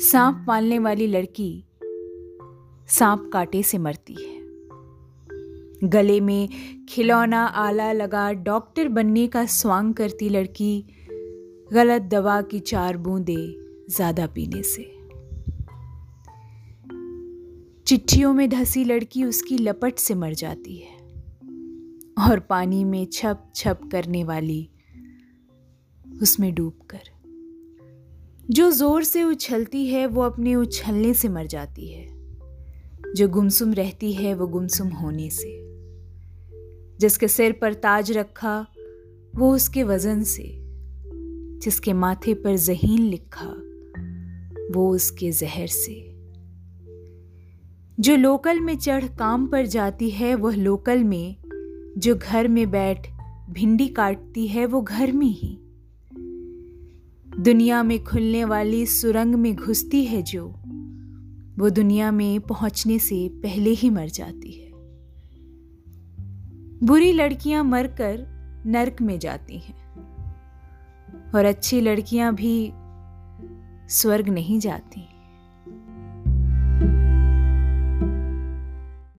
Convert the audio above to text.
सांप पालने वाली लड़की सांप काटे से मरती है। गले में खिलौना आला लगा डॉक्टर बनने का स्वांग करती लड़की गलत दवा की चार बूंदे ज़्यादा पीने से। चिट्ठियों में धसी लड़की उसकी लपट से मर जाती है और पानी में छप छप करने वाली उसमें डूबकर। जो ज़ोर से उछलती है, वो अपने उछलने से मर जाती है। जो गुमसुम रहती है, वो गुमसुम होने से। जिसके सिर पर ताज रखा, वो उसके वज़न से। जिसके माथे पर जहीन लिखा, वो उसके जहर से। जो लोकल में चढ़ काम पर जाती है, वह लोकल में, जो घर में बैठ भिंडी काटती है, वो घर में ही। दुनिया में खुलने वाली सुरंग में घुसती है जो, वो दुनिया में पहुँचने से पहले ही मर जाती है। बुरी लड़कियाँ मरकर नरक में जाती हैं और अच्छी लड़कियाँ भी स्वर्ग नहीं जाती।